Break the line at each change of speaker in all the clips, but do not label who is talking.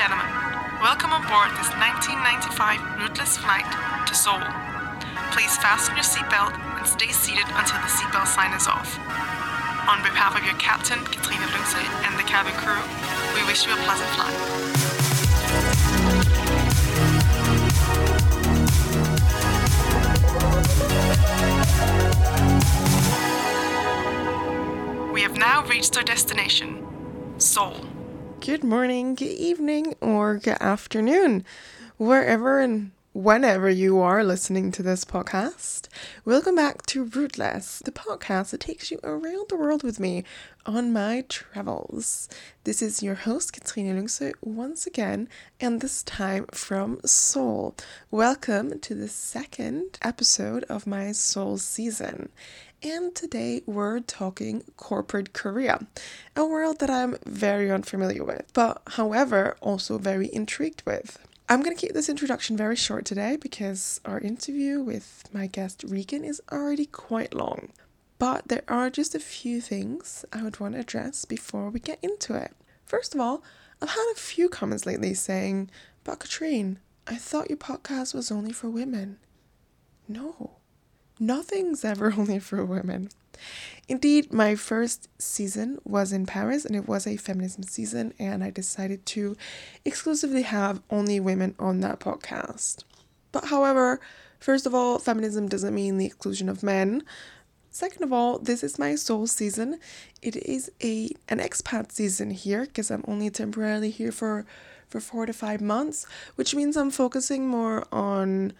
gentlemen, welcome on board this 1995 rootless flight to Seoul. Please fasten your seatbelt and stay seated until the seatbelt sign is off. On behalf of your captain, Katrina Lungsø, and the cabin crew, we wish you a pleasant flight. We have now reached our destination, Seoul.
Good morning, good evening, or good afternoon, wherever and whenever you are listening to this podcast. Welcome back to Rootless, the podcast that takes you around the world with me on my travels. This is your host, Katrine Lungsø, once again, and this time from Seoul. Welcome to the second episode of my Seoul season. And today we're talking corporate Korea, a world that I'm very unfamiliar with, but however, also very intrigued with. I'm going to keep this introduction very short today because our interview with my guest Regan is already quite long. But there are just a few things I would want to address before we get into it. First of all, I've had a few comments lately saying, But Katrine, I thought your podcast was only for women. No, nothing's ever only for women. Indeed, my first season was in Paris and it was a feminism season, and I decided to exclusively have only women on that podcast. But however, first of all, feminism doesn't mean the exclusion of men. Second of all, this is my Seoul season. It is a an expat season here because I'm only temporarily here for for 4 to 5 months, which means I'm focusing more on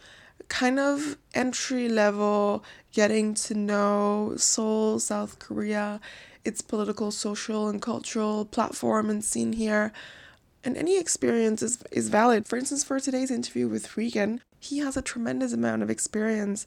kind of entry level getting to know Seoul, South Korea, its political, social, and cultural platform and scene here. And any experience is, is valid. For instance, for today's interview with Regan, he has a tremendous amount of experience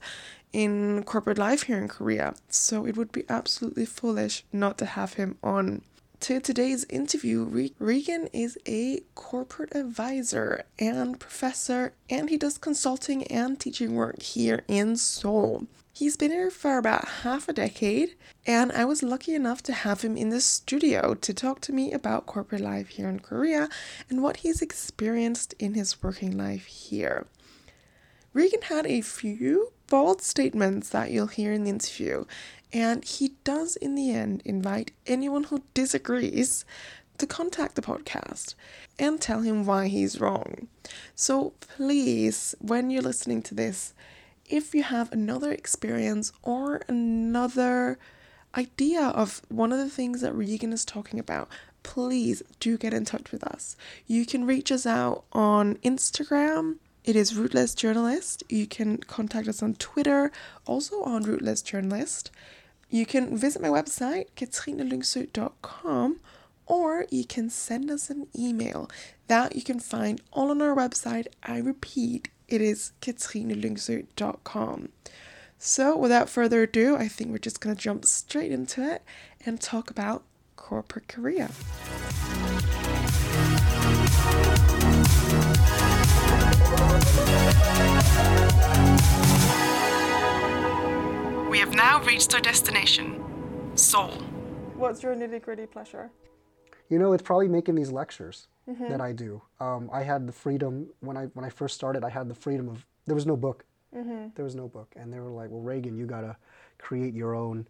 in corporate life here in Korea. So it would be absolutely foolish not to have him on. To today's interview, Re- Regan is a corporate advisor and professor, and he does consulting and teaching work here in Seoul. He's been here for about half a decade, and I was lucky enough to have him in the studio to talk to me about corporate life here in Korea and what he's experienced in his working life here. Regan had a few bold statements that you'll hear in the interview, and he does, in the end, invite anyone who disagrees to contact the podcast and tell him why he's wrong. So please, when you're listening to this, if you have another experience or another idea of one of the things that Regan is talking about, please do get in touch with us. You can reach us out on Instagram. It is Rootless Journalist. You can contact us on Twitter, also on Rootless Journalist. You can visit my website, katrinelungsut.com, or you can send us an email that you can find all on our website. I repeat, it is katrinelungsut.com. So, without further ado, I think we're just going to jump straight into it and talk about corporate Korea.
We have now reached our destination, Seoul.
What's your nitty gritty pleasure?
You know, it's probably making these lectures mm-hmm. that I do. Um, I had the freedom when I when I first started. I had the freedom of there was no book. Mm-hmm. There was no book, and they were like, "Well, Reagan, you gotta create your own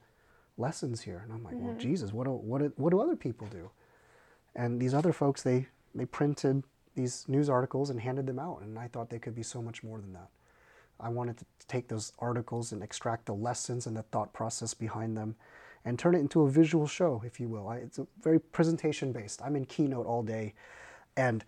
lessons here." And I'm like, "Well, mm-hmm. Jesus, what do what do, what do other people do?" And these other folks, they they printed these news articles and handed them out, and I thought they could be so much more than that. I wanted to take those articles and extract the lessons and the thought process behind them and turn it into a visual show, if you will. I, it's a very presentation based. I'm in Keynote all day, and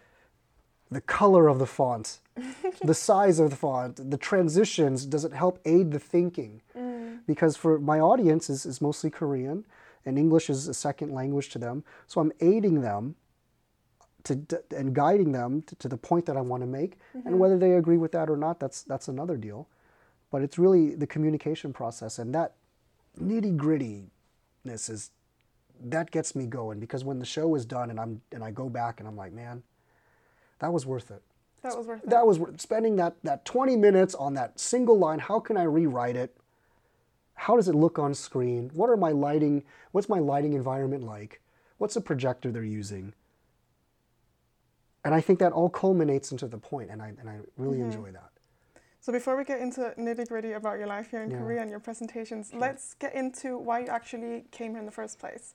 the color of the font, the size of the font, the transitions, does it help aid the thinking? Mm. Because for my audience is, is mostly Korean, and English is a second language to them. So I'm aiding them to, and guiding them to, to the point that I want to make. And mm-hmm. whether they agree with that or not, that's that's another deal. But it's really the communication process and that nitty grittiness is that gets me going because when the show is done and I'm and I go back and I'm like, man, that was worth it.
That was worth it.
That was worth spending that that 20 minutes on that single line. How can I rewrite it? How does it look on screen? What are my lighting? What's my lighting environment like? What's the projector they're using? And I think that all culminates into the point, and I and I really enjoy that.
So before we get into nitty gritty about your life here in
Yeah.
Korea and your presentations, let's get into why you actually came here in the first place.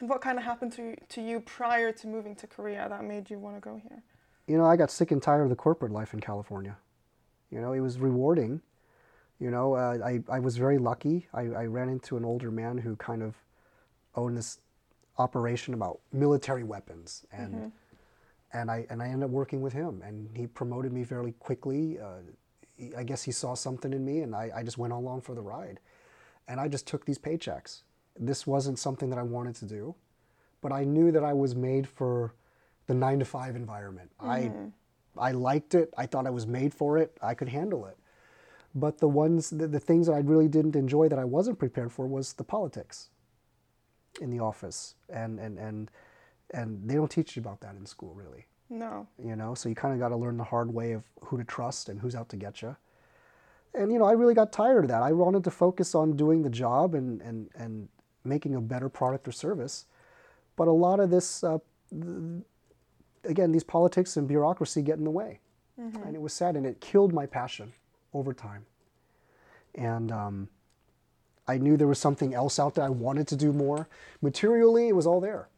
And what kind of happened to to you prior to moving to Korea that made you want to go here?
you know, I got sick and tired of the corporate life in California. You know, it was rewarding. You know, uh, I, I was very lucky. I, I ran into an older man who kind of owned this operation about military weapons. And, and, I, and I ended up working with him. And he promoted me fairly quickly. Uh, he- I guess he saw something in me, and I, I just went along for the ride. And I just took these paychecks. This wasn't something that I wanted to do, but I knew that I was made for the nine to five environment. I I liked it. I thought I was made for it. I could handle it. But the ones, the, the things that I really didn't enjoy that I wasn't prepared for was the politics in the office, and and and and they don't teach you about that in school really.
No.
You know, so you kind of got to learn the hard way of who to trust and who's out to get you. And you know, I really got tired of that. I wanted to focus on doing the job and and and making a better product or service. But a lot of this, uh, th- again, these politics and bureaucracy get in the way, and it was sad, and it killed my passion over time. And um, I knew there was something else out there. I wanted to do more. Materially, it was all there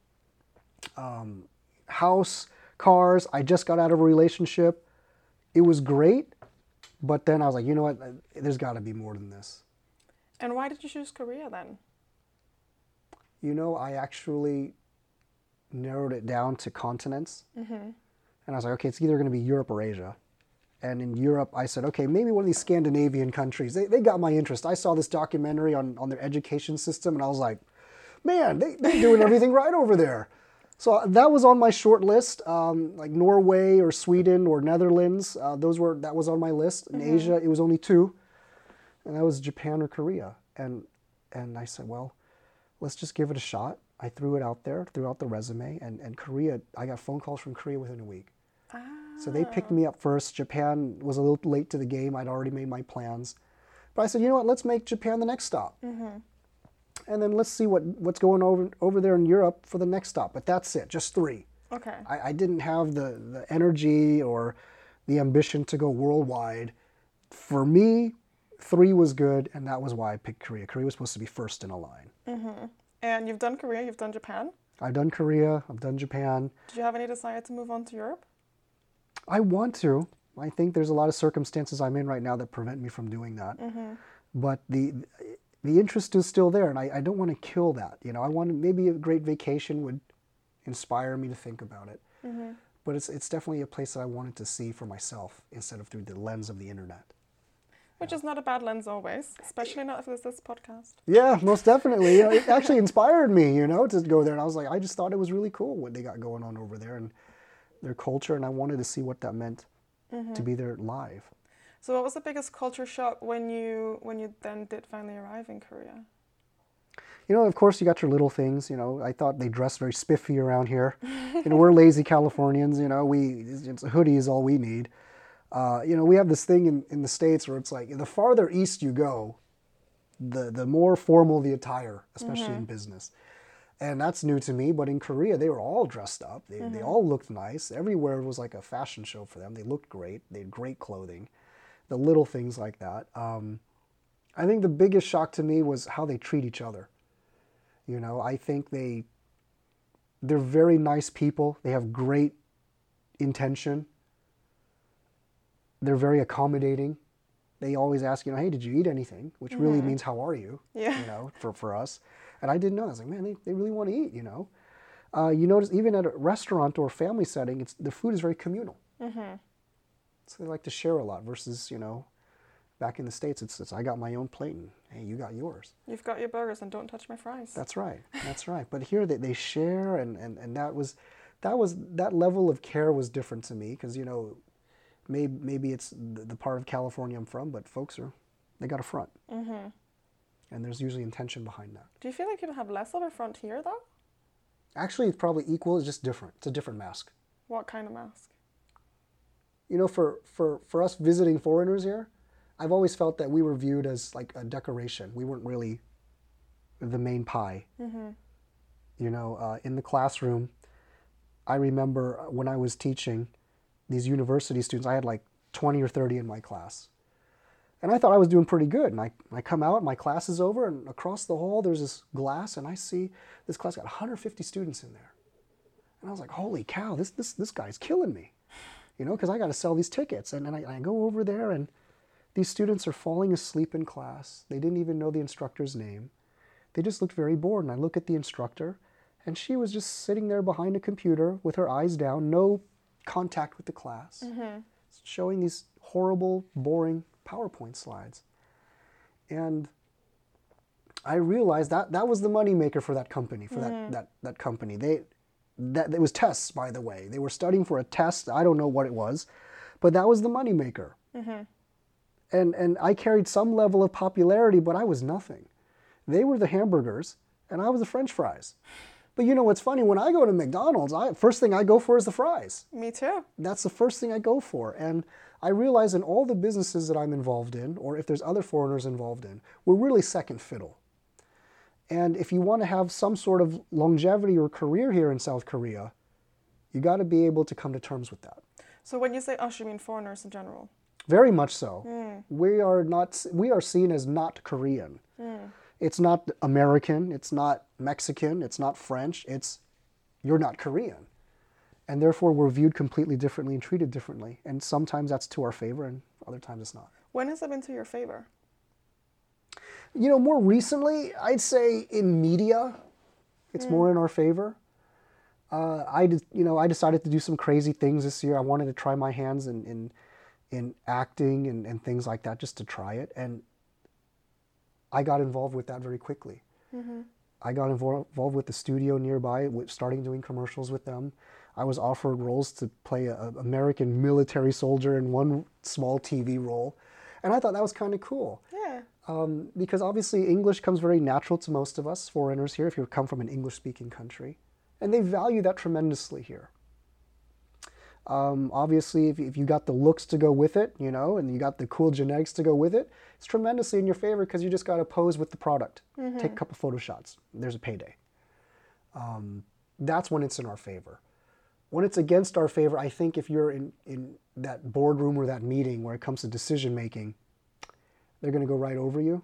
Um, house, cars. I just got out of a relationship. It was great, but then I was like, you know what? There's got to be more than this.
And why did you choose Korea then?
You know, I actually narrowed it down to continents. Mm-hmm. And I was like, okay, it's either going to be Europe or Asia. And in Europe, I said, okay, maybe one of these Scandinavian countries. They, they got my interest. I saw this documentary on, on their education system, and I was like, man, they, they're doing everything right over there. So that was on my short list, um, like Norway or Sweden or Netherlands. Uh, those were that was on my list. In Asia, it was only two, and that was Japan or Korea. And and I said, well, let's just give it a shot. I threw it out there, threw out the resume, and, and Korea, I got phone calls from Korea within a week. So they picked me up first. Japan was a little late to the game. I'd already made my plans. But I said, you know what, let's make Japan the next stop. And then let's see what, what's going over, over there in Europe for the next stop. But that's it, just three.
Okay.
I, I didn't have the, the energy or the ambition to go worldwide. For me, three was good, and that was why I picked Korea. Korea was supposed to be first in a line. Mm-hmm.
And you've done Korea, you've done Japan.
I've done Korea, I've done Japan.
Did you have any desire to move on to Europe?
I want to. I think there's a lot of circumstances I'm in right now that prevent me from doing that. Mm-hmm. But the the interest is still there, and I, I don't want to kill that. You know, I want maybe a great vacation would inspire me to think about it. Mm-hmm. But it's it's definitely a place that I wanted to see for myself instead of through the lens of the internet.
Which is not a bad lens always, especially not if it's this podcast.
Yeah, most definitely. You know, it actually inspired me, you know, to go there. And I was like, I just thought it was really cool what they got going on over there and their culture, and I wanted to see what that meant mm-hmm. to be there live.
So what was the biggest culture shock when you when you then did finally arrive in Korea?
You know, of course, you got your little things. You know, I thought they dressed very spiffy around here. you know, we're lazy Californians. You know, we it's, a hoodie is all we need. Uh, you know, we have this thing in, in the states where it's like the farther east you go, the the more formal the attire, especially in business. And that's new to me. But in Korea, they were all dressed up. They, they all looked nice. Everywhere was like a fashion show for them. They looked great. They had great clothing. The little things like that. Um, I think the biggest shock to me was how they treat each other. You know, I think they they're very nice people. They have great intention. They're very accommodating. They always ask, you know, hey, did you eat anything? Which really means how are you?
Yeah.
You know, for, for us. And I didn't know. I was like, man, they, they really want to eat, you know. Uh, you notice even at a restaurant or family setting, it's the food is very communal. So they like to share a lot versus, you know, back in the States, it's, it's I got my own plate and hey, you got yours.
You've got your burgers and don't touch my fries.
That's right. That's right. But here they, they share and, and, and that was that was that level of care was different to me because you know maybe maybe it's the, the part of California I'm from, but folks are they got a front. Mm-hmm. And there's usually intention behind that.
Do you feel like people have less of a front here though?
Actually, it's probably equal. It's just different. It's a different mask.
What kind of mask?
You know, for for for us visiting foreigners here, I've always felt that we were viewed as like a decoration. We weren't really the main pie. You know, uh, in the classroom, I remember when I was teaching these university students, I had like 20 or 30 in my class. And I thought I was doing pretty good. And I, I come out, my class is over, and across the hall there's this glass, and I see this class got 150 students in there. And I was like, holy cow, this, this, this guy's killing me. You know, because I got to sell these tickets. And then I, I go over there, and these students are falling asleep in class. They didn't even know the instructor's name. They just looked very bored. And I look at the instructor, and she was just sitting there behind a computer with her eyes down, no contact with the class, mm-hmm. showing these horrible, boring PowerPoint slides. And I realized that that was the moneymaker for that company, for that, mm-hmm. that, that company. They, that, it was tests, by the way. They were studying for a test. I don't know what it was, but that was the moneymaker. Mm-hmm. And, and I carried some level of popularity, but I was nothing. They were the hamburgers, and I was the french fries. But you know what's funny? When I go to McDonald's, I, first thing I go for is the fries.
Me too.
That's the first thing I go for. And I realize in all the businesses that I'm involved in, or if there's other foreigners involved in, we're really second fiddle. And if you want to have some sort of longevity or career here in South Korea, you got to be able to come to terms with that.
So when you say us, you mean foreigners in general?
Very much so. Hmm. We are not. We are seen as not Korean. Hmm. It's not American. It's not Mexican. It's not French. It's you're not Korean, and therefore we're viewed completely differently and treated differently. And sometimes that's to our favor, and other times it's not.
When has that been to your favor?
You know, more recently, I'd say in media, it's more in our favor. Uh, I, you know, I decided to do some crazy things this year. I wanted to try my hands in in, in acting and, and things like that, just to try it. And I got involved with that very quickly. I got invol- involved with the studio nearby, with starting doing commercials with them. I was offered roles to play a, a American military soldier in one small TV role, and I thought that was kind of cool
Yeah.
um, because obviously English comes very natural to most of us foreigners here if you come from an English speaking country. And they value that tremendously here. Um, obviously, if, if you got the looks to go with it, you know, and you got the cool genetics to go with it, it's tremendously in your favor because you just got to pose with the product, take a couple photo shots. There's a payday. Um, that's when it's in our favor. When it's against our favor, I think if you're in, in that boardroom or that meeting where it comes to decision making, they're going to go right over you.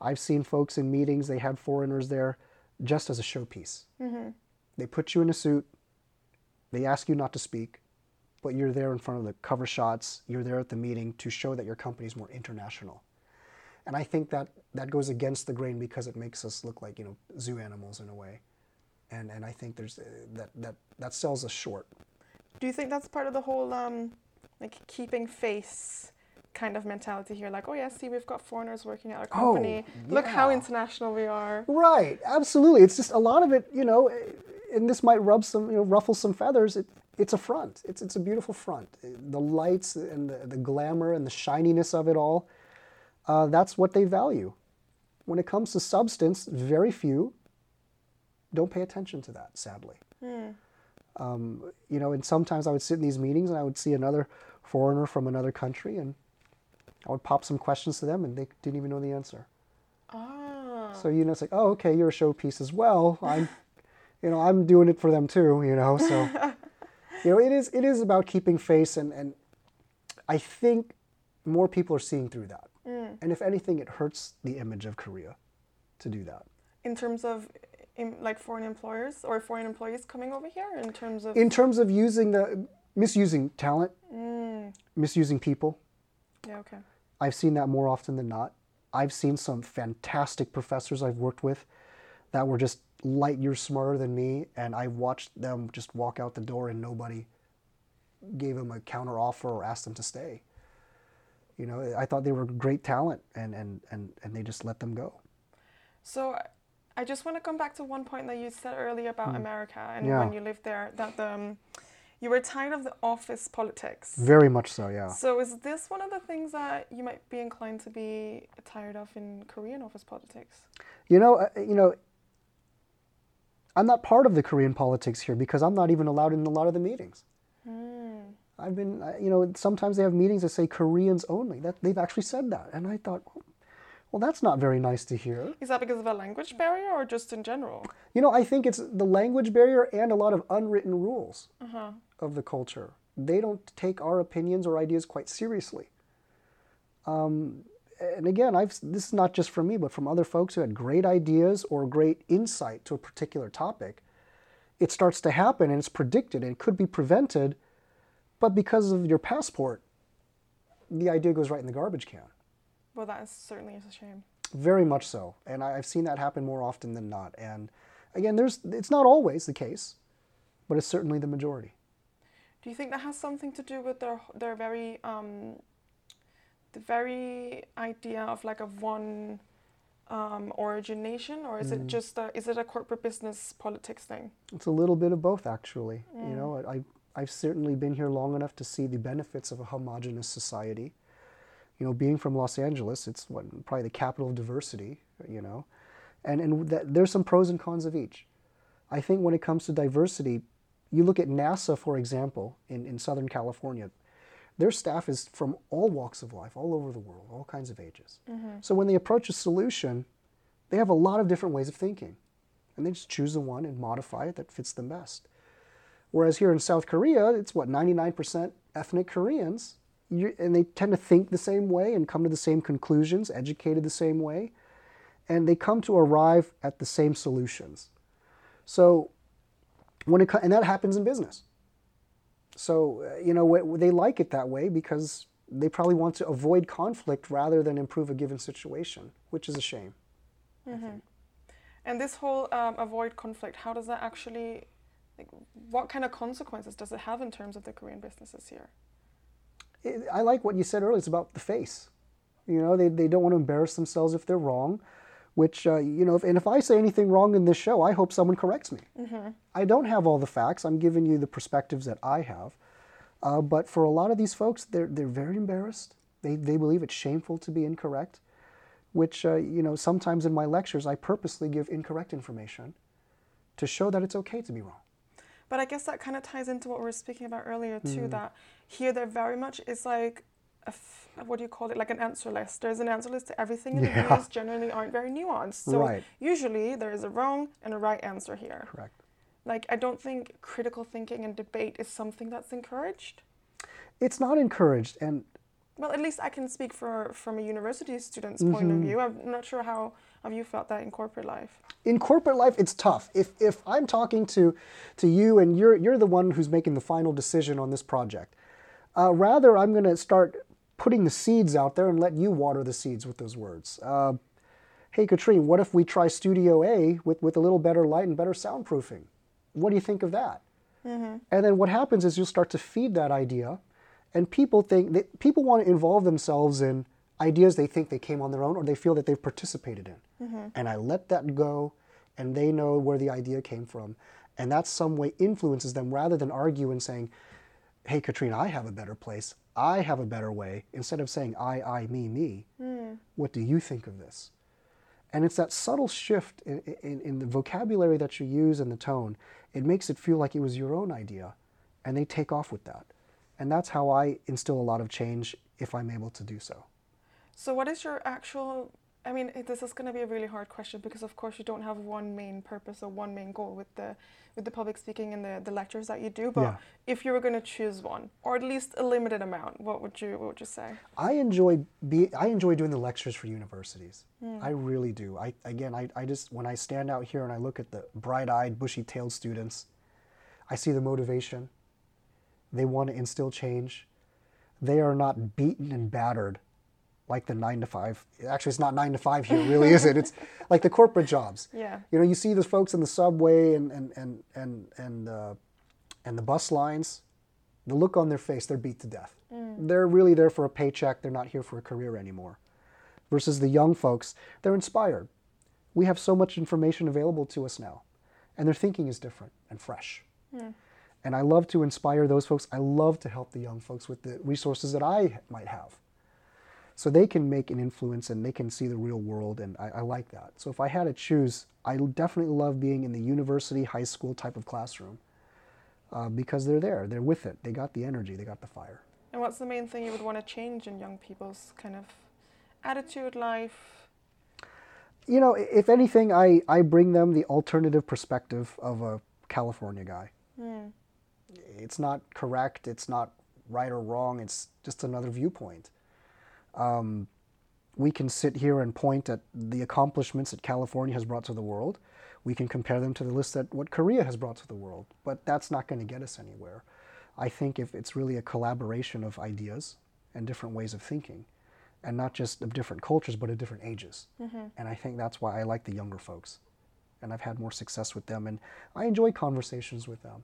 I've seen folks in meetings, they had foreigners there just as a showpiece. Mm-hmm. They put you in a suit, they ask you not to speak, but you're there in front of the cover shots, you're there at the meeting to show that your company is more international. And I think that that goes against the grain because it makes us look like, you know, zoo animals in a way. And, and I think there's uh, that, that, that sells us short.
Do you think that's part of the whole um, like keeping face kind of mentality here? Like, oh yeah, see, we've got foreigners working at our company.
Oh,
company. Look how international we are.
Right, absolutely. It's just a lot of it, you know, and this might rub some, you know, ruffle some feathers. It, it's a front. It's, it's a beautiful front. The lights and the, the glamour and the shininess of it all, uh, that's what they value. When it comes to substance, very few don't pay attention to that, sadly. Um, you know, and sometimes I would sit in these meetings and I would see another foreigner from another country and I would pop some questions to them and they didn't even know the answer.
Ah.
So you know, it's like, oh, okay, you're a showpiece as well. I'm, you know, I'm doing it for them too. You know, so you know, it is it is about keeping face, and and I think more people are seeing through that. And if anything, it hurts the image of Korea to do that.
In terms of in, like foreign employers or foreign employees coming over here, in terms of
In terms of using the misusing talent, mm. misusing people,
yeah, okay.
I've seen that more often than not. I've seen some fantastic professors I've worked with that were just light years smarter than me, and I watched them just walk out the door and nobody gave them a counter offer or asked them to stay. You know, I thought they were great talent, and, and, and, and they just let them go.
So I just want to come back to one point that you said earlier about America and
Mm. Yeah.
when you lived there, that the, um, you were tired of the office politics.
Very much so, yeah.
So is this one of the things that you might be inclined to be tired of in Korean office politics?
You know, uh, you know, I'm not part of the Korean politics here because I'm not even allowed in a lot of the meetings. I've been, uh, you know, sometimes they have meetings that say Koreans only. That they've actually said that, and I thought, Well, that's not very nice to hear.
Is that because of a language barrier or just in general?
You know, I think it's the language barrier and a lot of unwritten rules of the culture. They don't take our opinions or ideas quite seriously. Um, and again, I've, this is not just from me, but from other folks who had great ideas or great insight to a particular topic. It starts to happen and it's predicted and it could be prevented, but because of your passport, the idea goes right in the garbage can.
Well, that is certainly is a shame.
Very much so, and I- I've seen that happen more often than not. And again, there's it's not always the case, but it's certainly the majority.
Do you think that has something to do with their their very um, the very idea of like a one um, origin nation, or is it just a, is it a corporate business politics thing?
It's a little bit of both, actually. You know, I I've certainly been here long enough to see the benefits of a homogenous society. You know, being from Los Angeles, it's what probably the capital of diversity. You know, and and that, there's some pros and cons of each. I think when it comes to diversity, you look at NASA, for example, in, in Southern California, their staff is from all walks of life, all over the world, all kinds of ages. Mm-hmm. So when they approach a solution, they have a lot of different ways of thinking. And they just choose the one and modify it that fits them best. Whereas here in South Korea, it's what, 99% ethnic Koreans, and they tend to think the same way and come to the same conclusions, educated the same way, and they come to arrive at the same solutions. So when it and that happens in business. So uh, you know they like it that way because they probably want to avoid conflict rather than improve a given situation, which is a shame. Mm-hmm.
And this whole um, avoid conflict, how does that actually, like, what kind of consequences does it have in terms of the Korean businesses here?
It, I like what you said earlier. It's about the face. You know, they, they don't want to embarrass themselves if they're wrong, which, uh, you know, if, and if I say anything wrong in this show, I hope someone corrects me. I don't have all the facts. I'm giving you the perspectives that I have. Uh, but for a lot of these folks, they're, they're very embarrassed. They, they believe it's shameful to be incorrect, which, uh, you know, sometimes in my lectures, I purposely give incorrect information to show that it's okay to be wrong.
But I guess that kind of ties into what we were speaking about earlier
Mm.
too. That here there very much is like, a f- what do you call it? Like an answer list. There's an answer list to everything, and
Yeah.
the views generally aren't very nuanced. So
Right.
usually there is a wrong and a right answer here.
Correct.
Like I don't think critical thinking and debate is something that's encouraged.
It's not encouraged. And
Well, at least I can speak for from a university student's point
Mm-hmm.
of view. I'm not sure how have you felt that in corporate life.
in corporate life it's tough. If if i'm talking to to you and you're you're the one who's making the final decision on this project uh, rather i'm going to start putting the seeds out there and let you water the seeds with those words. Uh, hey katrine what if we try studio a with with a little better light and better soundproofing? What do you think of that? And then what happens is you'll start to feed that idea and people think that people want to involve themselves in ideas they think they came on their own or they feel that they've participated in. Mm-hmm. And i let that go and they know where the idea came from. And that some way influences them rather than argue and saying hey katrina i have a better place. I have a better way instead of saying i i me me. Mm. What do you think of this? And it's that subtle shift in, in, in the vocabulary that you use and the tone. It makes it feel like it was your own idea, and they take off with that. And that's how I instill a lot of change if I'm able to do so.
So, what is your actual? I mean, this is going to be a really hard question because, of course, you don't have one main purpose or one main goal with the with the public speaking and the, the lectures that you do. But
Yeah.
if you were going to choose one, or at least a limited amount, what would you what would you say?
I enjoy be I enjoy doing the lectures for universities. Hmm. I really do. I again I, I just when I stand out here and I look at the bright-eyed, bushy-tailed students, I see the motivation. They want to instill change. They are not beaten and battered like the nine to five. Actually, it's not nine to five here, really, is it? It's like the corporate jobs.
Yeah.
You know, you see the folks in the subway and and and and and uh, and the bus lines. The look on their face, they're beat to death. They're really there for a paycheck. They're not here for a career anymore. Versus the young folks, they're inspired. We have so much information available to us now, and their thinking is different and fresh. And I love to inspire those folks. I love to help the young folks with the resources that I might have. So they can make an influence and they can see the real world, and I, I like that. So if I had to choose, I definitely love being in the university, high school type of classroom uh, because they're there, they're with it, they got the energy, they got the fire.
And what's the main thing you would want to change in young people's kind of attitude, life,
you know, if anything, I, I bring them the alternative perspective of a California guy. It's not correct, it's not right or wrong, it's just another viewpoint. Um, we can sit here and point at the accomplishments that California has brought to the world. We can compare them to the list that what Korea has brought to the world, but that's not going to get us anywhere. I think if it's really a collaboration of ideas and different ways of thinking, and not just of different cultures, but of different ages. And I think that's why I like the younger folks, and I've had more success with them, and I enjoy conversations with them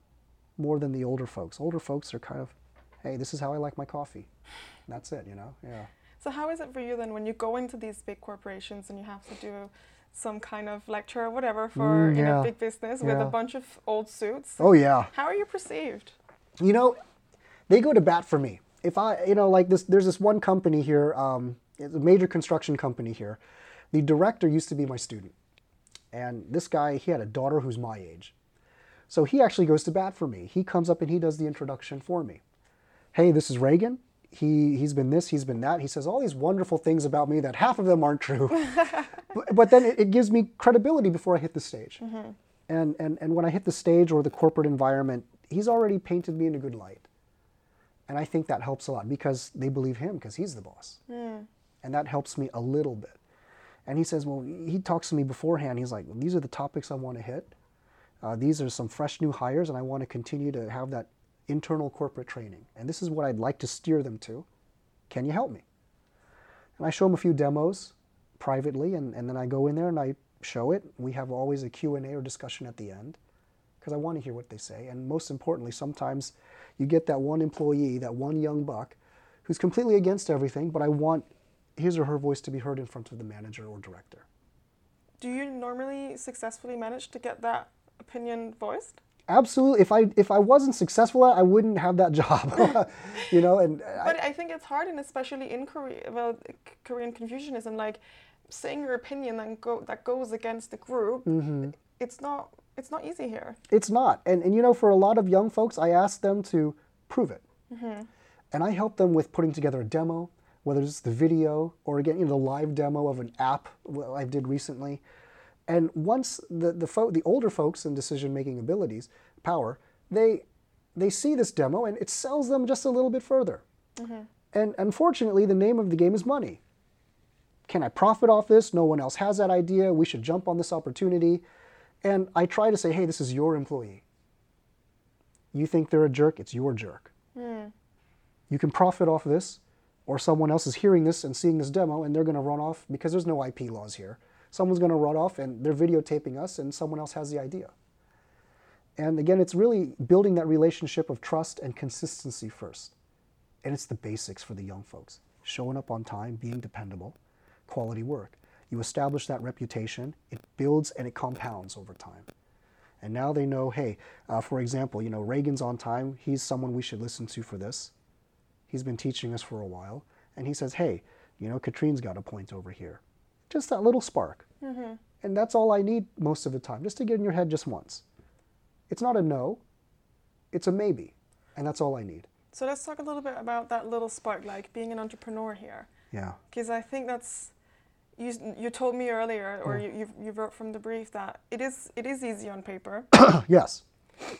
more than the older folks. Older folks are kind of, hey, this is how I like my coffee. That's it, you know. Yeah.
So how is it for you then when you go into these big corporations and you have to do some kind of lecture or whatever for
Mm,
you know
yeah.
big business with
Yeah.
a bunch of old suits?
Oh yeah.
How are you perceived?
you know, they go to bat for me. If I, you know, like this, there's this one company here, um, it's a major construction company here. The director used to be my student, and this guy, he had a daughter who's my age, so he actually goes to bat for me. He comes up and he does the introduction for me. Hey, this is Reagan. He he's been this, he's been that. He says all these wonderful things about me that half of them aren't true, but, but then it, it gives me credibility before I hit the stage. And, and, and when I hit the stage or the corporate environment, he's already painted me in a good light. And I think that helps a lot because they believe him because he's the boss. And that helps me a little bit. And he says, well, he talks to me beforehand. He's like, these are the topics I want to hit. Uh, these are some fresh new hires, and I want to continue to have that internal corporate training. And this is what I'd like to steer them to. Can you help me? And I show them a few demos privately, and, and then I go in there and I show it. We have always a Q&A or discussion at the end because I want to hear what they say. And most importantly, sometimes you get that one employee, that one young buck, who's completely against everything, but I want his or her voice to be heard in front of the manager or director.
Do you normally successfully manage to get that opinion voiced?
Absolutely. If I if I wasn't successful at, it, I wouldn't have that job. you know, and
But I think it's hard, and especially in Korea, well, Korean Confucianism, like saying your opinion and go that goes against the group.
Mm-hmm.
It's not. It's not easy here.
It's not. And, and you know, for a lot of young folks, I ask them to prove it. And I help them with putting together a demo, whether it's the video or again, you know, the live demo of an app I did recently. And once the, the, fo- the older folks in decision making abilities, power, they, they see this demo and it sells them just a little bit further. Mm-hmm. And unfortunately, the name of the game is money. Can I profit off this? No one else has that idea. We should jump on this opportunity. And I try to say, hey, this is your employee. You think they're a jerk, it's your jerk. Hmm. You can profit off this, or someone else is hearing this and seeing this demo and they're going to run off because there's no IP laws here. Someone's going to run off and they're videotaping us and someone else has the idea. And again, it's really building that relationship of trust and consistency first. And it's the basics for the young folks showing up on time, being dependable, quality work. You establish that reputation, it builds and it compounds over time. And now they know, hey, uh, for example, you know, Reagan's on time. He's someone we should listen to for this. He's been teaching us for a while. And he says, hey, you know, Katrine's got a point over here. Just that little spark. And that's all I need most of the time, just to get in your head just once. It's not a no, it's a maybe. And that's all I need.
So let's talk a little bit about that little spark, like being an entrepreneur here,
Yeah.
because I think that's. You, you told me earlier, or you, you, you wrote from the brief that it is it is easy on paper.
yes,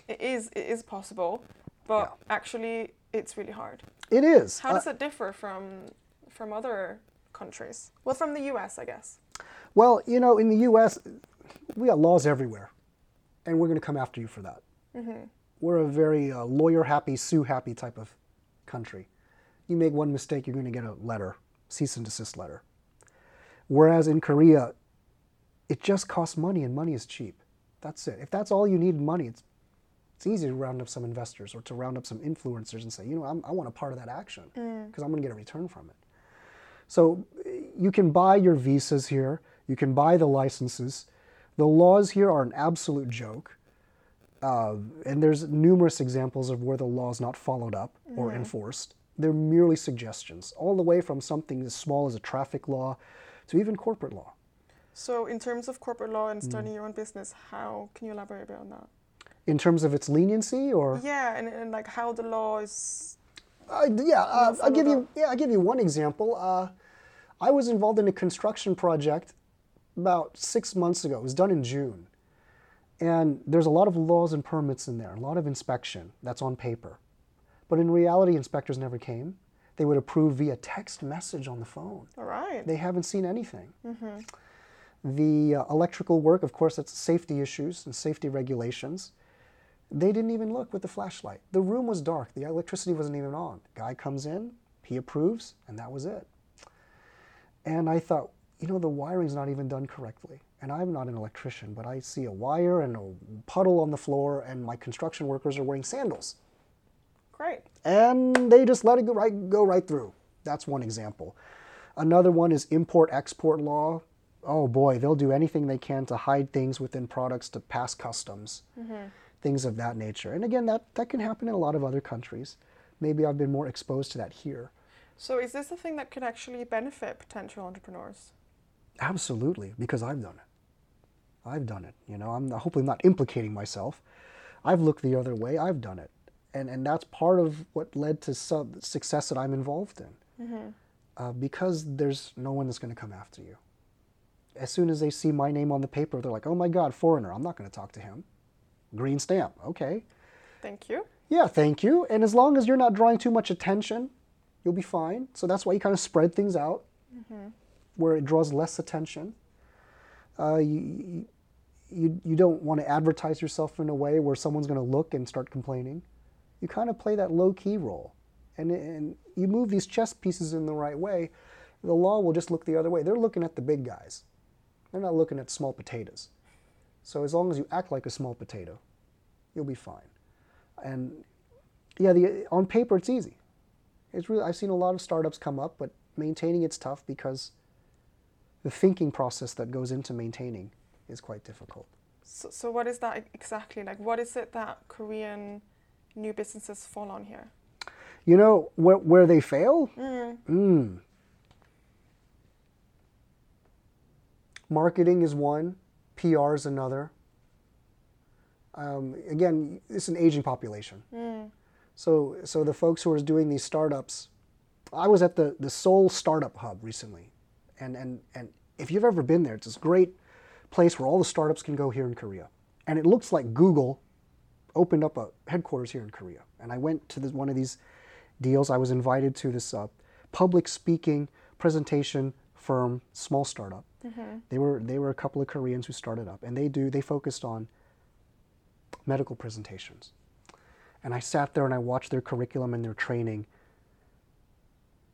it is it is possible, but actually it's really hard.
it is.
How
Uh,
does it differ from from other countries? Well, from the U.S., I guess.
Well, you know, in the U.S., we got laws everywhere, and we're going to come after you for that. We're a very uh, lawyer-happy, sue-happy type of country. You make one mistake, you're going to get a letter, cease and desist letter. Whereas in Korea, it just costs money, and money is cheap. That's it. If that's all you need money, it's it's easy to round up some investors or to round up some influencers and say, you know, I'm, I want a part of that action because I'm going to get a return from it. So you can buy your visas here, you can buy the licenses. The laws here are an absolute joke. Uh, and there's numerous examples of where the law is not followed up or enforced. They're merely suggestions, all the way from something as small as a traffic law to even corporate law.
So, in terms of corporate law and
Mm.
starting your own business, how can you elaborate a bit on that?
In terms of its leniency, or
Yeah, and, and like how the law is.
Uh, yeah, uh, I'll give you. Yeah, I'll give you one example. Uh, I was involved in a construction project about six months ago. It was done in June. And there's a lot of laws and permits in there, a lot of inspection that's on paper. But in reality, inspectors never came. They would approve via text message on the phone.
All right.
They haven't seen anything. The uh, electrical work, of course, that's safety issues and safety regulations. They didn't even look with the flashlight. The room was dark. The electricity wasn't even on. Guy comes in, he approves, and that was it. And I thought, you know, the wiring's not even done correctly. And I'm not an electrician, but I see a wire and a puddle on the floor, and my construction workers are wearing sandals.
Great.
And they just let it go right, go right through. That's one example. Another one is import export law. Oh boy, they'll do anything they can to hide things within products to pass customs, mm-hmm. Things of that nature. And again, that, that can happen in a lot of other countries. Maybe I've been more exposed to that here.
So is this a thing that could actually benefit potential entrepreneurs?
Absolutely, because I've done it. I've done it. You know, I'm hopefully not implicating myself. I've looked the other way. I've done it, and and that's part of what led to some success that I'm involved in. Uh, because there's no one that's going to come after you. As soon as they see my name on the paper, they're like, "Oh my God, foreigner! I'm not going to talk to him." Green stamp. Okay.
Thank you.
Yeah, thank you. And as long as you're not drawing too much attention, you'll be fine. So that's why you kind of spread things out where it draws less attention. Uh, you, you, you don't want to advertise yourself in a way where someone's going to look and start complaining. You kind of play that low key role. And, and you move these chess pieces in the right way, the law will just look the other way. They're looking at the big guys, they're not looking at small potatoes. So as long as you act like a small potato, you'll be fine. And yeah, the, on paper it's easy. It's really I've seen a lot of startups come up, but maintaining it's tough because the thinking process that goes into maintaining is quite difficult.
So, so what is that exactly? Like, what is it that Korean new businesses fall on here?
You know where where they fail? Mm. Marketing is one, PR is another. Um, again, it's an aging population. So, so the folks who are doing these startups, I was at the, the Seoul Startup Hub recently, and, and, and if you've ever been there, it's this great place where all the startups can go here in Korea. And it looks like Google opened up a headquarters here in Korea. And I went to this, one of these deals. I was invited to this uh, public speaking presentation firm, small startup. Mm-hmm. They were they were a couple of Koreans who started up, and they do they focused on medical presentations. And I sat there and I watched their curriculum and their training.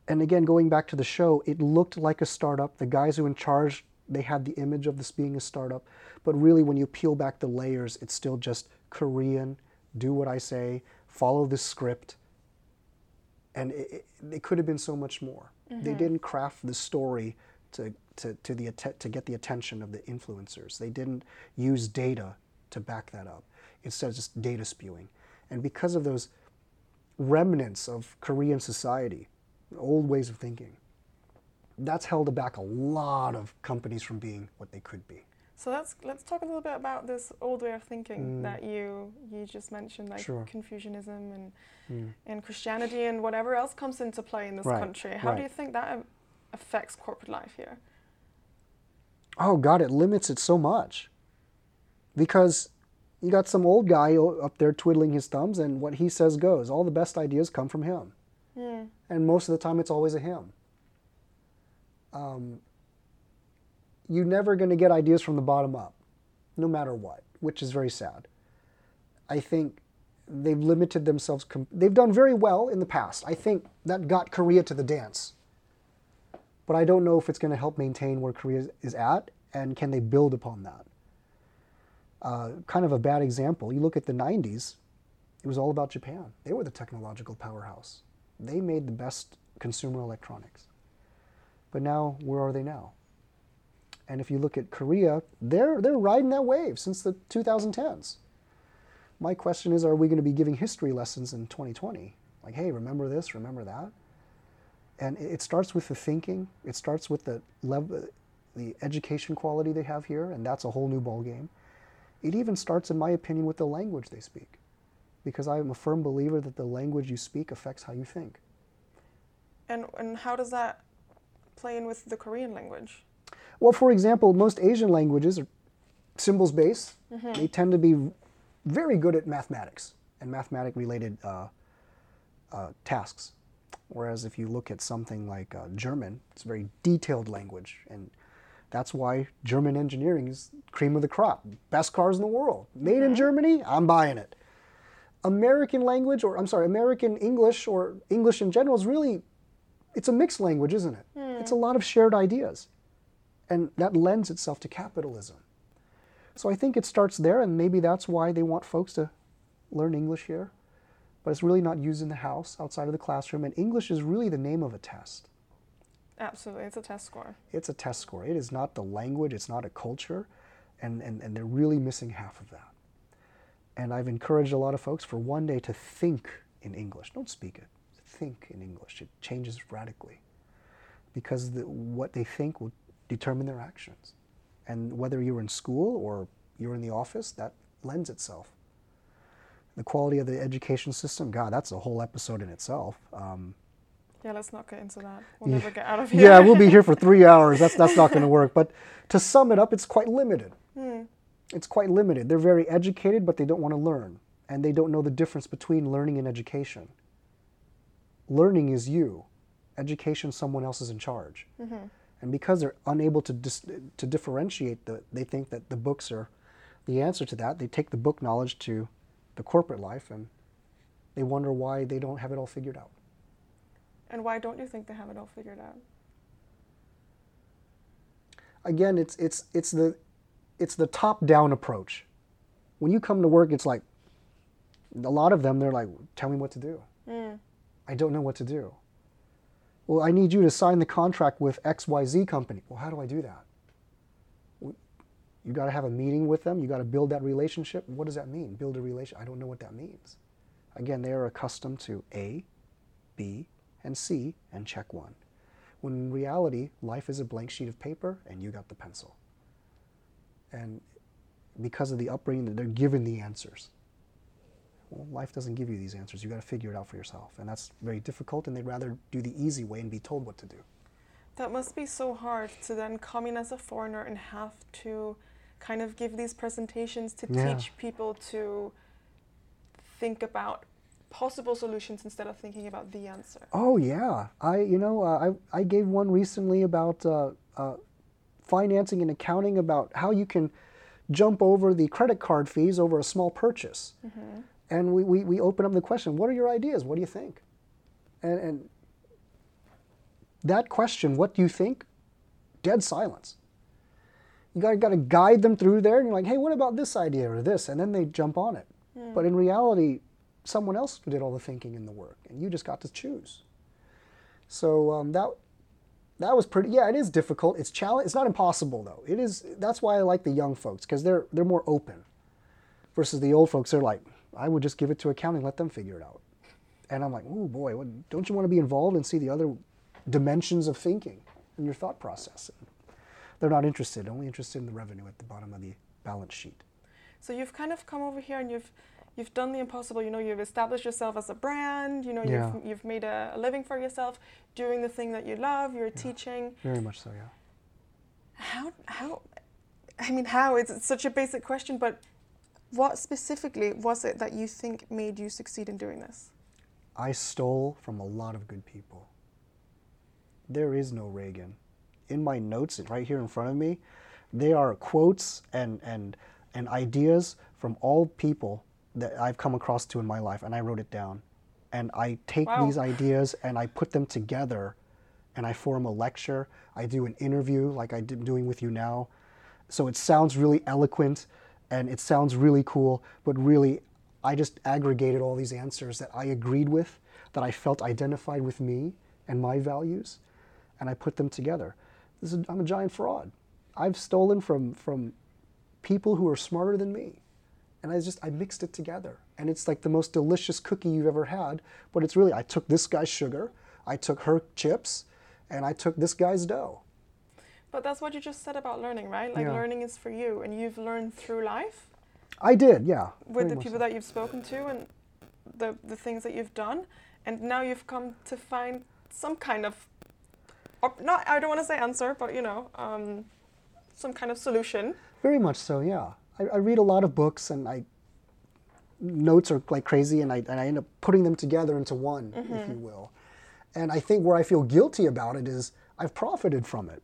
And again, going back to the show, it looked like a startup. The guys who were in charge, they had the image of this being a startup. But really, when you peel back the layers, it's still just Korean, do what I say, follow the script. And it, it, it could have been so much more. They mm-hmm. didn't craft the story to, to, to, the, to get the attention of the influencers. They didn't use data to back that up. Instead, just data spewing. And because of those remnants of Korean society, old ways of thinking, that's held back a lot of companies from being what they could be.
So let's let's talk a little bit about this old way of thinking that you you just mentioned, like
Mm. Sure. Mm.
Confucianism and and Christianity and whatever else comes into play in this
Right,
country. How do you think that affects corporate life here?
Oh God, it limits it so much. Because you got some old guy up there twiddling his thumbs, and what he says goes. All the best ideas come from him, and most of the time, it's always a him. Um, you're never going to get ideas from the bottom up, no matter what, which is very sad. I think they've limited themselves. Com- they've done very well in the past. I think that got Korea to the dance but I don't know if it's going to help maintain where Korea is at and can they build upon that. Uh, kind of a bad example. You look at the 90s, it was all about Japan. They were the technological powerhouse. They made the best consumer electronics. But now, where are they now? And if you look at Korea, they're, they're riding that wave since the 2010s. My question is are we going to be giving history lessons in 2020? Like, hey, remember this, remember that? and it starts with the thinking. It starts with the level, the education quality they have here, and that's a whole new ballgame. It even starts, in my opinion, with the language they speak, because I am a firm believer that the language you speak affects how you think.
And and how does that play in with the Korean language?
Well, for example, most Asian languages are symbols based. They tend to be very good at mathematics and mathematic related uh, uh, tasks. Whereas if you look at something like uh, German, it's a very detailed language. And that's why German engineering is cream of the crop. Best cars in the world. Made in Germany, I'm buying it. American language, or I'm sorry, American English or English in general is really, it's a mixed language, isn't it? It's a lot of shared ideas. And that lends itself to capitalism. So I think it starts there, and maybe that's why they want folks to learn English here. But it's really not used in the house, outside of the classroom. And English is really the name of a test.
Absolutely, it's a test score.
It's a test score. It is not the language, it's not a culture, and, and, and they're really missing half of that. And I've encouraged a lot of folks for one day to think in English. Don't speak it, think in English. It changes radically because the, what they think will determine their actions. And whether you're in school or you're in the office, that lends itself. The quality of the education system, God, that's a whole episode in itself. Um,
Yeah, let's not get into that. We'll
Yeah.
never get out of here.
yeah, we'll be here for three hours. That's that's not going to work. But to sum it up, it's quite limited. It's quite limited. They're very educated, but they don't want to learn, and they don't know the difference between learning and education. Learning is you. Education, someone else is in charge. And because they're unable to dis- to differentiate, the, they think that the books are the answer to that. They take the book knowledge to the corporate life, and they wonder why they don't have it all figured out.
And why don't you think they have it all figured out?
again it's it's it's the it's the top down approach when you come to work it's like a lot of them they're like tell me what to do hmm. i don't know what to do well i need you to sign the contract with xyz company. Well how do i do that? You got to have a meeting with them. You got to build that relationship. What does that mean? Build a relation i don't know what that means. Again they are accustomed to a b and c and check one. When in reality, life is a blank sheet of paper and you got the pencil. And because of the upbringing, they're given the answers. Well, life doesn't give you these answers. You got to figure it out for yourself. And that's very difficult, and they'd rather do the easy way and be told what to do.
That must be so hard to then come in as a foreigner and have to kind of give these presentations to
Yeah.
teach people to think about possible solutions instead of thinking about the answer.
Oh yeah, I you know uh, I I gave one recently about uh, uh, financing and accounting about how you can jump over the credit card fees over a small purchase, and we, we we open up the question: What are your ideas? What do you think? And and that question, what do you think? Dead silence. You got got to guide them through there, and you're like, hey, what about this idea or this? And then they jump on it. But in reality, someone else did all the thinking and the work, and you just got to choose. So um, that that was pretty. Yeah, it is difficult. It's challenge. It's not impossible though. It is. That's why I like the young folks because they're they're more open, versus the old folks. They're like, I would just give it to accounting, let them figure it out. And I'm like, oh boy, what, don't you want to be involved and see the other dimensions of thinking and your thought process? And They're not interested. Only interested in the revenue at the bottom of the balance sheet.
So you've kind of come over here and you've you've done the impossible. You know, you've established yourself as a brand. You know,
Yeah.
you've you've made a, a living for yourself doing the thing that you love. You're teaching.
Very much so, yeah.
How how? I mean, how? It's, it's such a basic question, but what specifically was it that you think made you succeed in doing this?
I stole from a lot of good people. There is no Reagan. In my notes, right here in front of me, they are quotes and, and, and ideas from all people that I've come across to in my life, and I wrote it down. And I take
Wow.
these ideas and I put them together, and I form a lecture. I do an interview like I'm doing with you now. So it sounds really eloquent and it sounds really cool, but really, I just aggregated all these answers that I agreed with, that I felt identified with me and my values, and I put them together. This is, I'm a giant fraud. I've stolen from, from people who are smarter than me. And I just, I mixed it together. And it's like the most delicious cookie you've ever had, but it's really, I took this guy's sugar, I took her chips, and I took this guy's dough.
But that's what you just said about learning, right? Like
Yeah.
learning is for you, and you've learned through life
I did, yeah.
with the people
so.
that you've spoken to and the the things that you've done, and now you've come to find some kind of, not I don't want to say answer, but you know, um, some kind of solution.
Very much so, yeah. I, I read a lot of books and I notes are like crazy and I, and I end up putting them together into one, if you will. And I think where I feel guilty about it is I've profited from it.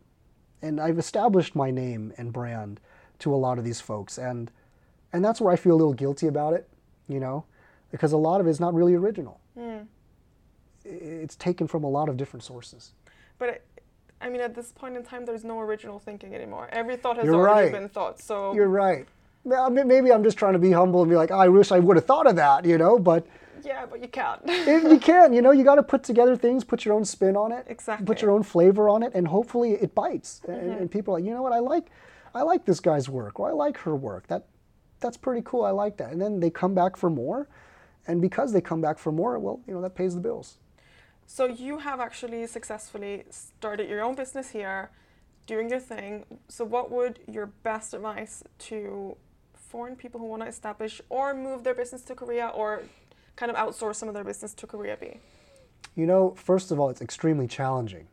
And I've established my name and brand to a lot of these folks. And and that's where I feel a little guilty about it, you know, because a lot of it is not really original. Mm. I- It's taken from a lot of different sources.
But it, I mean, at this point in time, there's no original thinking anymore. Every thought has
You're
already
right.
been thought. So
You're right. Maybe I'm just trying to be humble and be like, "Oh, I wish I would have thought of that, you know, but
yeah, but you can't.
if you can, you know, you got to put together things, put your own spin on it,
Exactly.
put your own flavor on it, and hopefully it bites. And, and people are like, you know what, I like, I like this guy's work, or I like her work. That, that's pretty cool. I like that. And then they come back for more, and because they come back for more, well, you know, that pays the bills.
So you have actually successfully started your own business here, doing your thing. So what would your best advice to foreign people who want to establish or move their business to Korea or kind of outsource some of their business to Korea be?
You know, first of all, it's extremely challenging.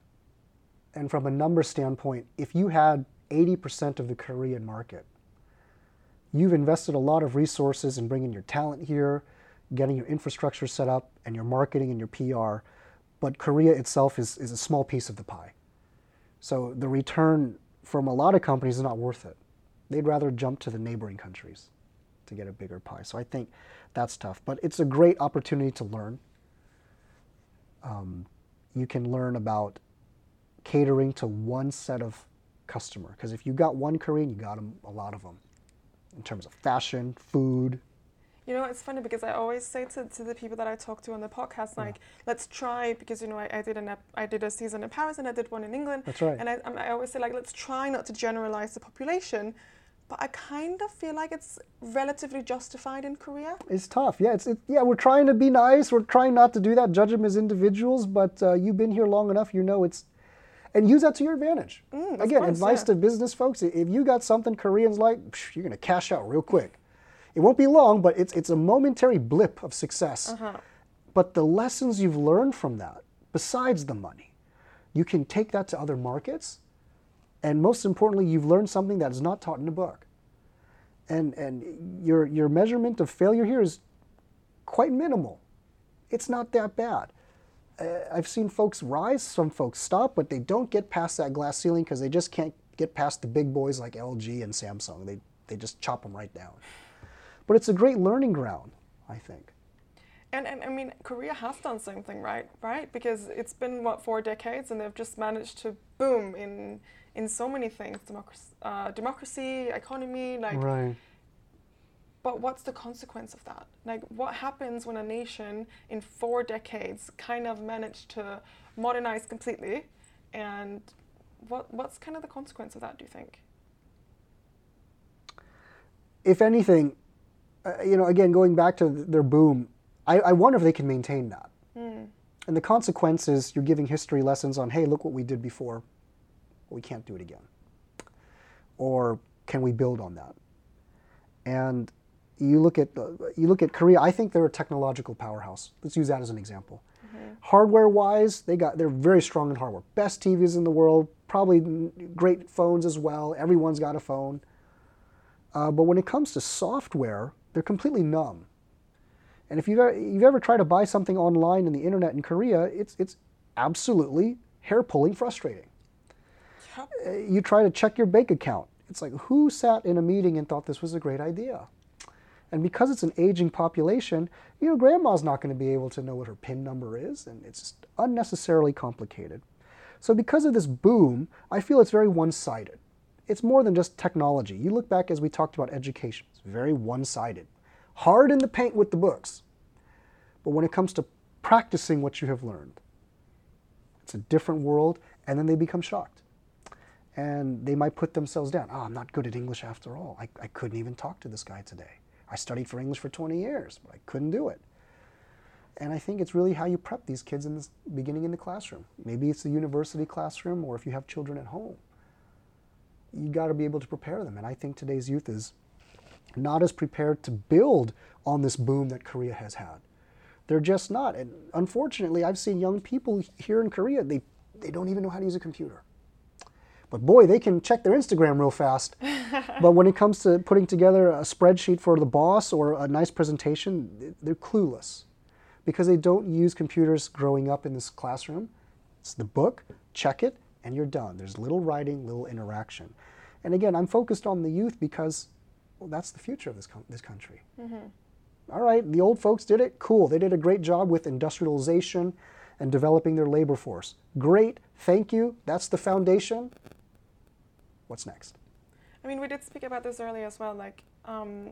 And from a number standpoint, if you had 80% of the Korean market, you've invested a lot of resources in bringing your talent here, getting your infrastructure set up, and your marketing and your PR. But Korea itself is, is a small piece of the pie. So the return from a lot of companies is not worth it. They'd rather jump to the neighboring countries to get a bigger pie. So I think that's tough. But it's a great opportunity to learn you can learn about catering to one set of customer. Because if you got one Korean, you got 'em- a lot of them in terms of fashion, food.
You know, it's funny because I always say to, to the people that I talk to on the podcast, like, let's try because you know I, I did an I did a season in Paris and I did one in England.
That's right.
And I, um, I always say like, let's try not to generalize the population, but I kind of feel like it's relatively justified in Korea.
It's tough. Yeah, it's it, yeah. We're trying to be nice. We're trying not to do that. Judge them as individuals. But uh, you've been here long enough. You know it's, and use that to your advantage.
of
Again,
course,
advice
yeah.
to business folks: if you got something Koreans like, psh, you're gonna cash out real quick. It won't be long, but it's it's a momentary blip of success. But the lessons you've learned from that, besides the money, you can take that to other markets, and most importantly, you've learned something that is not taught in a book. And and your your measurement of failure here is quite minimal. It's not that bad. Uh, I've seen folks rise, some folks stop, but they don't get past that glass ceiling because they just can't get past the big boys like LG and Samsung. They they just chop them right down. But it's a great learning ground, I think.
And, and I mean, Korea has done something right, right? Because it's been what four decades, and they've just managed to boom in in so many things: democracy, uh, democracy, economy. Like,
Right.
but what's the consequence of that? Like, what happens when a nation in four decades kind of managed to modernize completely, and what what's kind of the consequence of that? Do you think?
If anything, uh, you know, again, going back to their boom, I, I wonder if they can maintain that. And the consequence is you're giving history lessons on, hey, look what we did before. We can't do it again. Or can we build on that? And you look at the, you look at Korea. I think they're a technological powerhouse. Let's use that as an example. Hardware-wise, they got they're very strong in hardware. Best TVs in the world, probably great phones as well. Everyone's got a phone. Uh, but when it comes to software, they're completely numb. And if you've ever, you've ever tried to buy something online in the internet in Korea, it's it's absolutely hair-pulling frustrating. Uh, You try to check your bank account. It's like who sat in a meeting and thought this was a great idea? And because it's an aging population, you know, grandma's not going to be able to know what her PIN number is, and it's unnecessarily complicated. So because of this boom, I feel it's very one-sided. It's more than just technology. You look back as we talked about education, it's very one-sided. Hard in the paint with the books. But when it comes to practicing what you have learned, it's a different world, and then they become shocked. And they might put themselves down. Oh, I'm not good at English after all. I, I couldn't even talk to this guy today. I studied for English for 20 years, but I couldn't do it. And I think it's really how you prep these kids in this beginning in the classroom. Maybe it's the university classroom, or if you have children at home. You got to be able to prepare them. And I think today's youth is not as prepared to build on this boom that Korea has had. They're just not. And unfortunately, I've seen young people here in Korea, they, they don't even know how to use a computer. But boy, they can check their Instagram real fast. but when it comes to putting together a spreadsheet for the boss or a nice presentation, they're clueless because they don't use computers growing up in this classroom. It's the book, check it, and you're done. There's little writing, little interaction. And again, I'm focused on the youth because well, that's the future of this, com- this country. Mm-hmm. All right, the old folks did it. Cool. They did a great job with industrialization and developing their labor force. Great. Thank you. That's the foundation. What's next?
I mean, we did speak about this earlier as well, like um,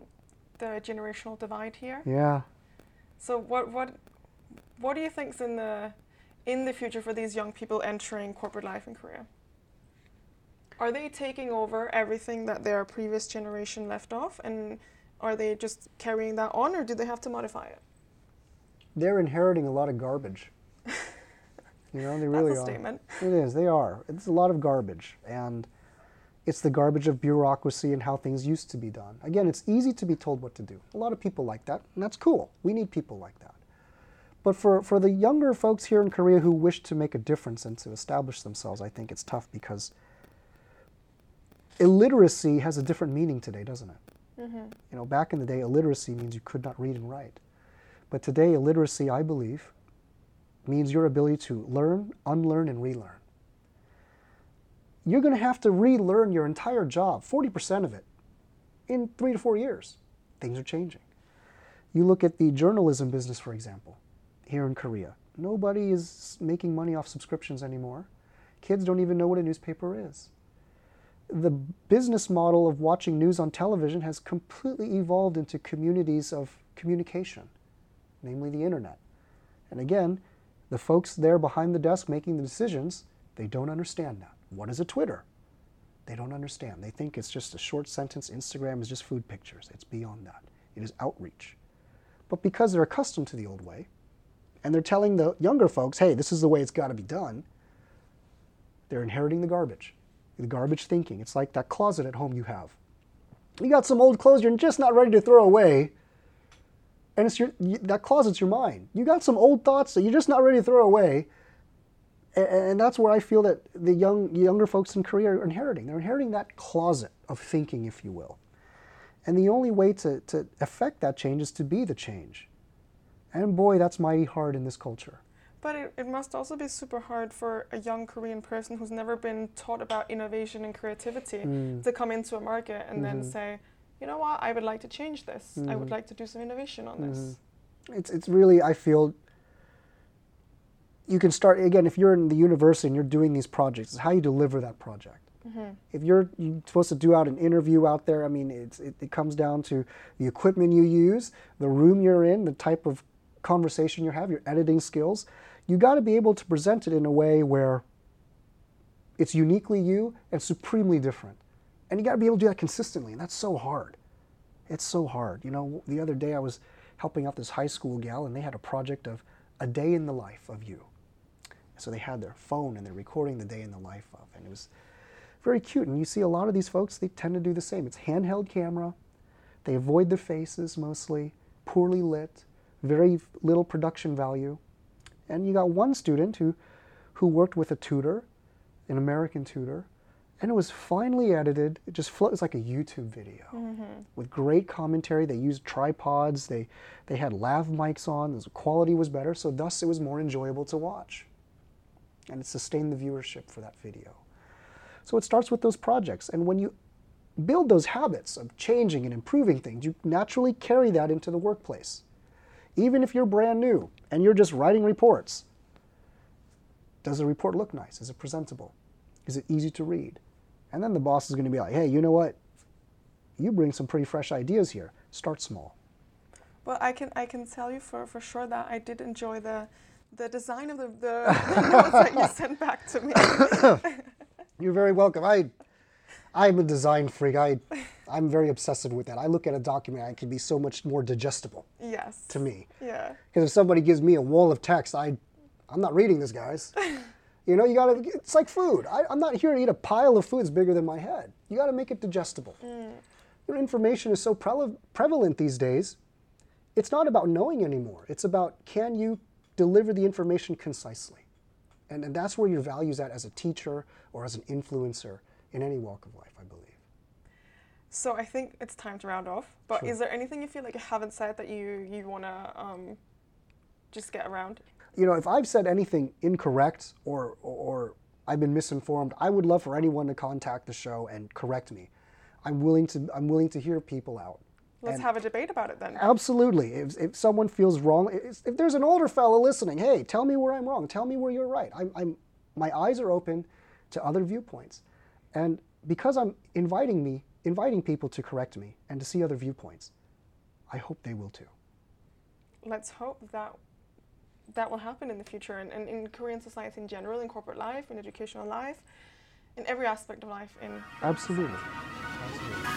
the generational divide here.
Yeah.
So what what what do you think's in the in the future for these young people entering corporate life in Korea? Are they taking over everything that their previous generation left off, and are they just carrying that on, or do they have to modify it?
They're inheriting a lot of garbage. you know, they really
That's a
are.
statement.
It is. They are. It's a lot of garbage, and it's the garbage of bureaucracy and how things used to be done. Again, it's easy to be told what to do. A lot of people like that, and that's cool. We need people like that. But for, for the younger folks here in Korea who wish to make a difference and to establish themselves, I think it's tough because illiteracy has a different meaning today, doesn't it? Mm-hmm. You know, back in the day, illiteracy means you could not read and write. But today, illiteracy, I believe, means your ability to learn, unlearn, and relearn. You're going to have to relearn your entire job, 40% of it, in three to four years. Things are changing. You look at the journalism business, for example, here in Korea. Nobody is making money off subscriptions anymore. Kids don't even know what a newspaper is. The business model of watching news on television has completely evolved into communities of communication, namely the internet. And again, the folks there behind the desk making the decisions, they don't understand that. What is a Twitter? They don't understand. They think it's just a short sentence. Instagram is just food pictures. It's beyond that. It is outreach. But because they're accustomed to the old way, and they're telling the younger folks, hey, this is the way it's got to be done, they're inheriting the garbage, the garbage thinking. It's like that closet at home you have. You got some old clothes you're just not ready to throw away, and it's your that closet's your mind. You got some old thoughts that you're just not ready to throw away, and, that's where I feel that the young younger folks in Korea are inheriting. They're inheriting that closet of thinking, if you will. And the only way to, to affect that change is to be the change. And boy, that's mighty hard in this culture.
But it, it must also be super hard for a young Korean person who's never been taught about innovation and creativity
Mm.
to come into a market and then
Mhm.
say, you know what, I would like to change this. I would
Mhm.
like to do some innovation on this.
Mm-hmm. It's, it's really, I feel, you can start, again, if you're in the university and you're doing these projects, it's how you deliver that project. Mm-hmm. If you're, you're supposed to do out an interview out there, I mean, it's, it, it comes down to the equipment you use, the room you're in, the type of conversation you have, your editing skills. You got to be able to present it in a way where it's uniquely you and supremely different. And you got to be able to do that consistently, and that's so hard. It's so hard. You know, the other day I was helping out this high school gal, and they had a project of a day in the life of you. So they had their phone and they're recording the day in the life of, and it was very cute. And you see a lot of these folks, they tend to do the same. It's handheld camera. They avoid their faces mostly, poorly lit, very little production value. And you got one student who, who worked with a tutor, an American tutor, and it was finely edited. It just flows like a YouTube video mm-hmm. with great commentary. They used tripods. They, they had lav mics on. The quality was better, so thus it was more enjoyable to watch. And it sustained the viewership for that video. So it starts with those projects. And when you build those habits of changing and improving things, you naturally carry that into the workplace. Even if you're brand new and you're just writing reports, does the report look nice? Is it presentable? Is it easy to read? And then the boss is going to be like, hey, you know what? You bring some pretty fresh ideas here. Start small.
Well, I can I can tell you for, for sure that I did enjoy the the design of the, the, notes that you sent back to me.
You're very welcome. I, I'm a design freak. I, I'm very obsessive with that. I look at a document, I can be so much more digestible
yes.
to me.
Yeah.
Because if somebody gives me a wall of text, I, I'm not reading this, guys. You know, you gotta. It's like food. I, I'm not here to eat a pile of food that's bigger than my head. You gotta make it digestible. Mm. Your information is so prele- prevalent these days. It's not about knowing anymore. It's about can you deliver the information concisely. And, and that's where your value's at as a teacher or as an influencer in any walk of life, I believe.
So I think it's time to round off. But
Sure.
is there anything you feel like you haven't said that you you wanna um, just get around?
You know, if I've said anything incorrect or, or I've been misinformed, I would love for anyone to contact the show and correct me. I'm willing to, I'm willing to hear people out.
Let's
And-
have a debate about it then.
Absolutely. If, if someone feels wrong, if, if there's an older fellow listening, hey, tell me where I'm wrong. Tell me where you're right. I'm, I'm, my eyes are open to other viewpoints. And because I'm inviting me, inviting people to correct me and to see other viewpoints, I hope they will too.
Let's hope that that will happen in the future and, and in Korean society in general, in corporate life, in educational life, in every aspect of life. In
Absolutely. Absolutely.